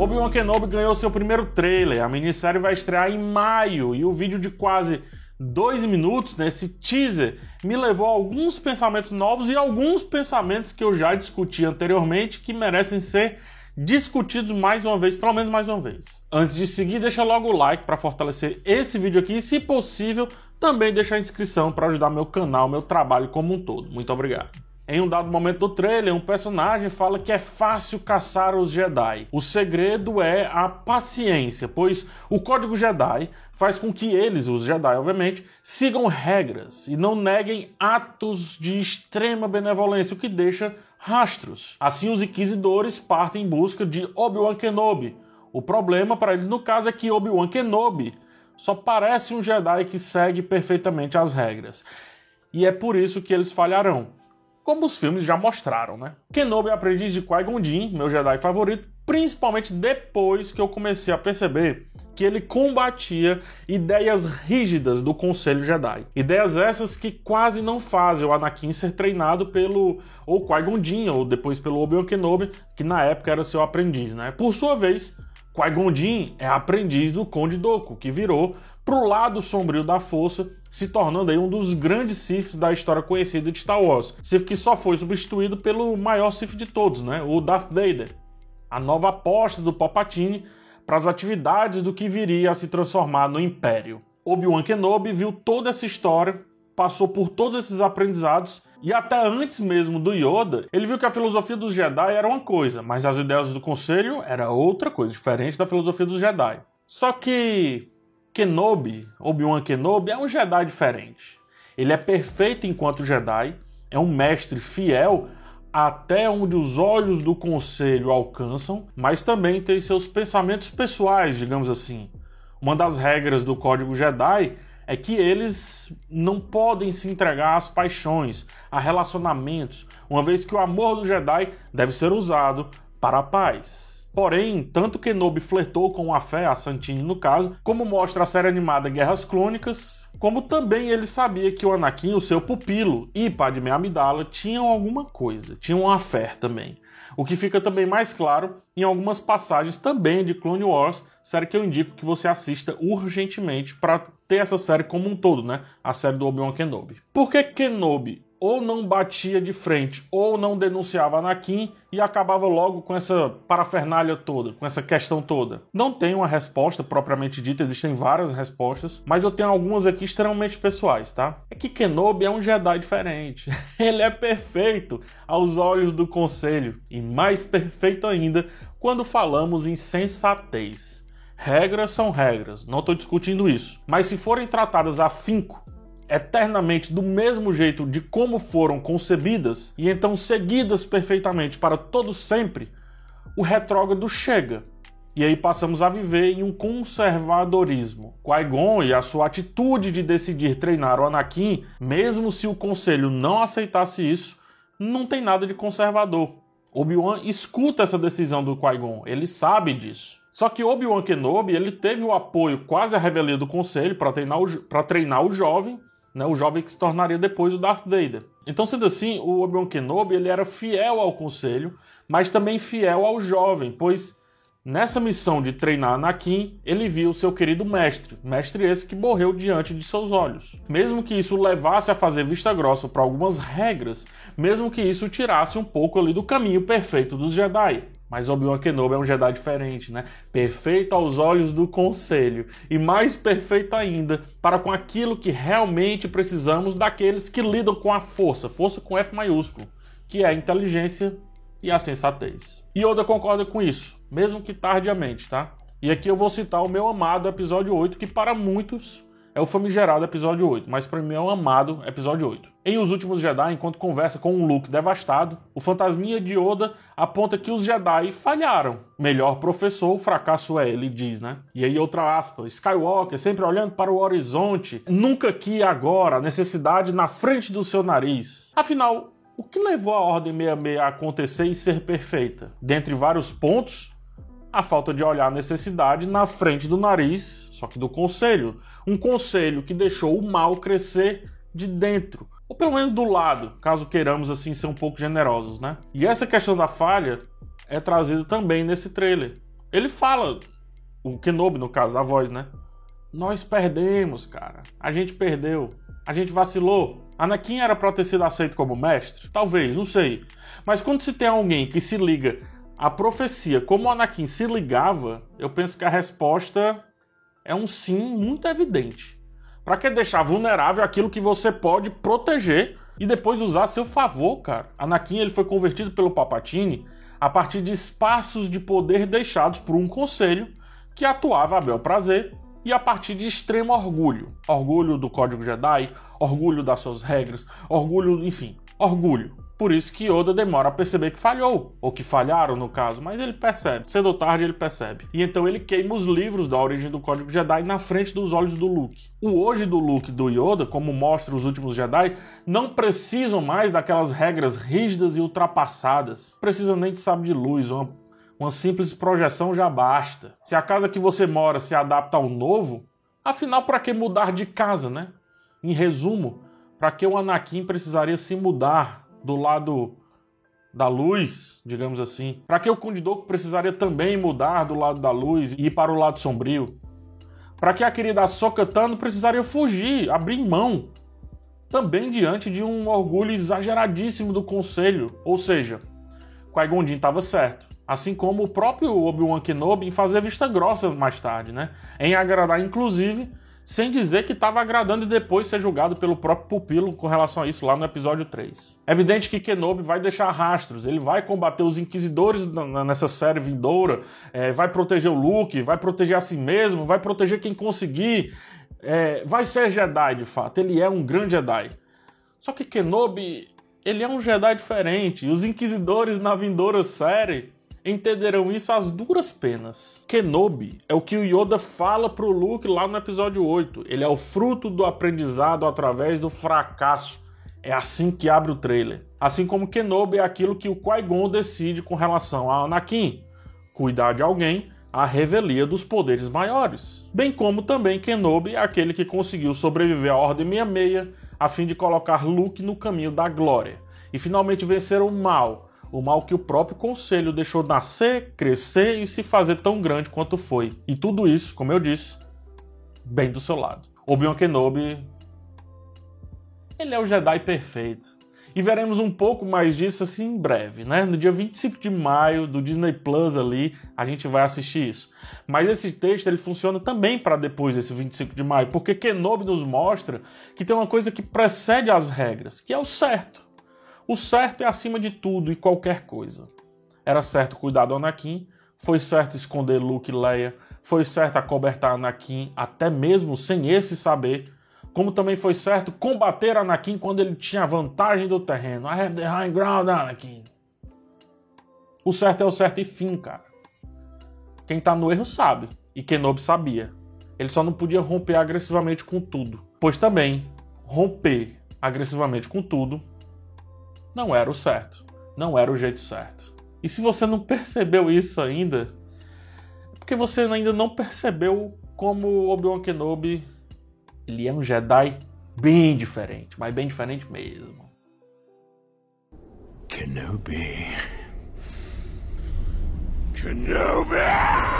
Obi-Wan Kenobi ganhou seu primeiro trailer. A minissérie vai estrear em maio e o vídeo de quase dois minutos nesse teaser me levou a alguns pensamentos novos e alguns pensamentos que eu já discuti anteriormente que merecem ser discutidos mais uma vez, pelo menos mais uma vez. Antes de seguir, deixa logo o like para fortalecer esse vídeo aqui e, se possível, também deixar a inscrição para ajudar meu canal, meu trabalho como um todo. Muito obrigado. Em um dado momento do trailer, um personagem fala que é fácil caçar os Jedi. O segredo é a paciência, pois o código Jedi faz com que eles, os Jedi, obviamente, sigam regras e não neguem atos de extrema benevolência, o que deixa rastros. Assim, os inquisidores partem em busca de Obi-Wan Kenobi. O problema para eles, no caso, é que Obi-Wan Kenobi só parece um Jedi que segue perfeitamente as regras. E é por isso que eles falharão como os filmes já mostraram, né? Kenobi é aprendiz de Qui-Gon Jinn, meu Jedi favorito, principalmente depois que eu comecei a perceber que ele combatia ideias rígidas do Conselho Jedi. Ideias essas que quase não fazem o Anakin ser treinado pelo ou Qui-Gon Jinn, ou depois pelo Obi-Wan Kenobi, que na época era seu aprendiz, né? Por sua vez, Qui-Gon Jinn é aprendiz do Conde Dooku, que virou pro lado sombrio da força, se tornando aí um dos grandes Siths da história conhecida de Star Wars. Sith que só foi substituído pelo maior Sith de todos, né? O Darth Vader. A nova aposta do Palpatine para as atividades do que viria a se transformar no Império. Obi-Wan Kenobi viu toda essa história, passou por todos esses aprendizados e até antes mesmo do Yoda, ele viu que a filosofia dos Jedi era uma coisa, mas as ideias do Conselho era outra coisa, diferente da filosofia dos Jedi. Só que Kenobi, Obi-Wan Kenobi, é um Jedi diferente. Ele é perfeito enquanto Jedi, é um mestre fiel até onde os olhos do conselho alcançam, mas também tem seus pensamentos pessoais, digamos assim. Uma das regras do código Jedi é que eles não podem se entregar às paixões, a relacionamentos, uma vez que o amor do Jedi deve ser usado para a paz. Porém, tanto Kenobi flertou com a fé, a Santini no caso, como mostra a série animada Guerras Clônicas, como também ele sabia que o Anakin, o seu pupilo, e Padme Amidala tinham alguma coisa, tinham uma fé também. O que fica também mais claro em algumas passagens também de Clone Wars, série que eu indico que você assista urgentemente para ter essa série como um todo, né? A série do Obi-Wan Kenobi. Por que Kenobi ou não batia de frente, ou não denunciava Anakin e acabava logo com essa parafernália toda, com essa questão toda. Não tenho uma resposta propriamente dita, existem várias respostas, mas eu tenho algumas aqui extremamente pessoais, tá? É que Kenobi é um Jedi diferente. Ele é perfeito aos olhos do conselho e mais perfeito ainda quando falamos em sensatez. Regras são regras, não estou discutindo isso. Mas se forem tratadas a finco, eternamente do mesmo jeito de como foram concebidas e então seguidas perfeitamente para todo sempre, o retrógrado chega. E aí passamos a viver em um conservadorismo. Qui-Gon e a sua atitude de decidir treinar o Anakin, mesmo se o conselho não aceitasse isso, não tem nada de conservador. Obi-Wan escuta essa decisão do Qui-Gon, ele sabe disso. Só que Obi-Wan Kenobi ele teve o apoio quase a revelia do conselho para treinar, o, treinar o jovem né, o jovem que se tornaria depois o Darth Vader. Então, sendo assim, o Obi-Wan Kenobi ele era fiel ao conselho, mas também fiel ao jovem, pois nessa missão de treinar Anakin, ele viu seu querido mestre, mestre esse que morreu diante de seus olhos. Mesmo que isso levasse a fazer vista grossa para algumas regras, mesmo que isso tirasse um pouco ali do caminho perfeito dos Jedi. Mas Obi-Wan Kenobi é um Jedi diferente, né? Perfeito aos olhos do conselho e mais perfeito ainda para com aquilo que realmente precisamos daqueles que lidam com a força, força com F maiúsculo, que é a inteligência e a sensatez. E Oda concorda com isso, mesmo que tardiamente, tá? E aqui eu vou citar o meu amado episódio 8, que para muitos é o famigerado episódio 8, mas para mim é o amado episódio 8. Em Os Últimos Jedi, enquanto conversa com um Luke devastado, o fantasminha de Oda aponta que os Jedi falharam. Melhor professor, o fracasso é, ele diz, né? E aí outra aspa, Skywalker sempre olhando para o horizonte, nunca aqui agora, necessidade na frente do seu nariz. Afinal, o que levou a Ordem 66 a acontecer e ser perfeita? Dentre vários pontos, a falta de olhar a necessidade na frente do nariz, só que do conselho. Um conselho que deixou o mal crescer de dentro, ou pelo menos do lado, caso queiramos assim ser um pouco generosos, né? E essa questão da falha é trazida também nesse trailer. ele fala, o Kenobi, no caso, a voz, né? Nós perdemos, cara. A gente perdeu. A gente vacilou. Anakin era pra ter sido aceito como mestre? Talvez, não sei. Mas quando se tem alguém que se liga à profecia como Anakin se ligava, eu penso que a resposta é um sim muito evidente. Para que deixar vulnerável aquilo que você pode proteger e depois usar a seu favor, cara? Anakin ele foi convertido pelo Papatini a partir de espaços de poder deixados por um conselho que atuava a bel prazer e a partir de extremo orgulho. Orgulho do Código Jedi, orgulho das suas regras, orgulho, enfim, orgulho. Por isso que Yoda demora a perceber que falhou, ou que falharam no caso, mas ele percebe, cedo ou tarde ele percebe. E então ele queima os livros da origem do Código Jedi na frente dos olhos do Luke. O hoje do Luke do Yoda, como mostra os últimos Jedi, não precisam mais daquelas regras rígidas e ultrapassadas. Precisam nem de sabre de luz, uma, uma simples projeção já basta. Se a casa que você mora se adapta ao novo, afinal para que mudar de casa, né? Em resumo, para que o Anakin precisaria se mudar do lado da luz, digamos assim? Para que o Conde Doku precisaria também mudar do lado da luz e ir para o lado sombrio? Para que a querida Ahsoka Tano precisaria fugir, abrir mão? Também diante de um orgulho exageradíssimo do conselho. Ou seja, Qui-Gon estava certo. Assim como o próprio Obi-Wan Kenobi em fazer vista grossa mais tarde, né? Em agradar, inclusive, sem dizer que estava agradando e depois ser julgado pelo próprio pupilo com relação a isso lá no episódio 3. É evidente que Kenobi vai deixar rastros, ele vai combater os inquisidores nessa série vindoura, é, vai proteger o Luke, vai proteger a si mesmo, vai proteger quem conseguir, é, vai ser Jedi de fato, ele é um grande Jedi. Só que Kenobi, ele é um Jedi diferente, e os inquisidores na vindoura série entenderão isso às duras penas. Kenobi é o que o Yoda fala pro Luke lá no episódio 8. Ele é o fruto do aprendizado através do fracasso. É assim que abre o trailer. Assim como Kenobi é aquilo que o Qui-Gon decide com relação a Anakin. Cuidar de alguém a revelia dos poderes maiores. Bem como também Kenobi é aquele que conseguiu sobreviver à Ordem 66 a fim de colocar Luke no caminho da glória e finalmente vencer o mal o mal que o próprio conselho deixou nascer, crescer e se fazer tão grande quanto foi. E tudo isso, como eu disse, bem do seu lado. Obi-Wan Kenobi, ele é o Jedi perfeito. E veremos um pouco mais disso assim em breve, né? No dia 25 de maio do Disney Plus ali, a gente vai assistir isso. Mas esse texto ele funciona também para depois desse 25 de maio, porque Kenobi nos mostra que tem uma coisa que precede as regras, que é o certo. O certo é acima de tudo e qualquer coisa. Era certo cuidar do Anakin, foi certo esconder Luke e Leia, foi certo acobertar Anakin até mesmo sem esse saber, como também foi certo combater Anakin quando ele tinha vantagem do terreno. I have the high ground, Anakin. O certo é o certo e fim, cara. Quem tá no erro sabe, e Kenobi sabia. Ele só não podia romper agressivamente com tudo. Pois também, romper agressivamente com tudo não era o certo, não era o jeito certo. E se você não percebeu isso ainda, é porque você ainda não percebeu como Obi-Wan Kenobi ele é um Jedi bem diferente, mas bem diferente mesmo. Kenobi. Kenobi!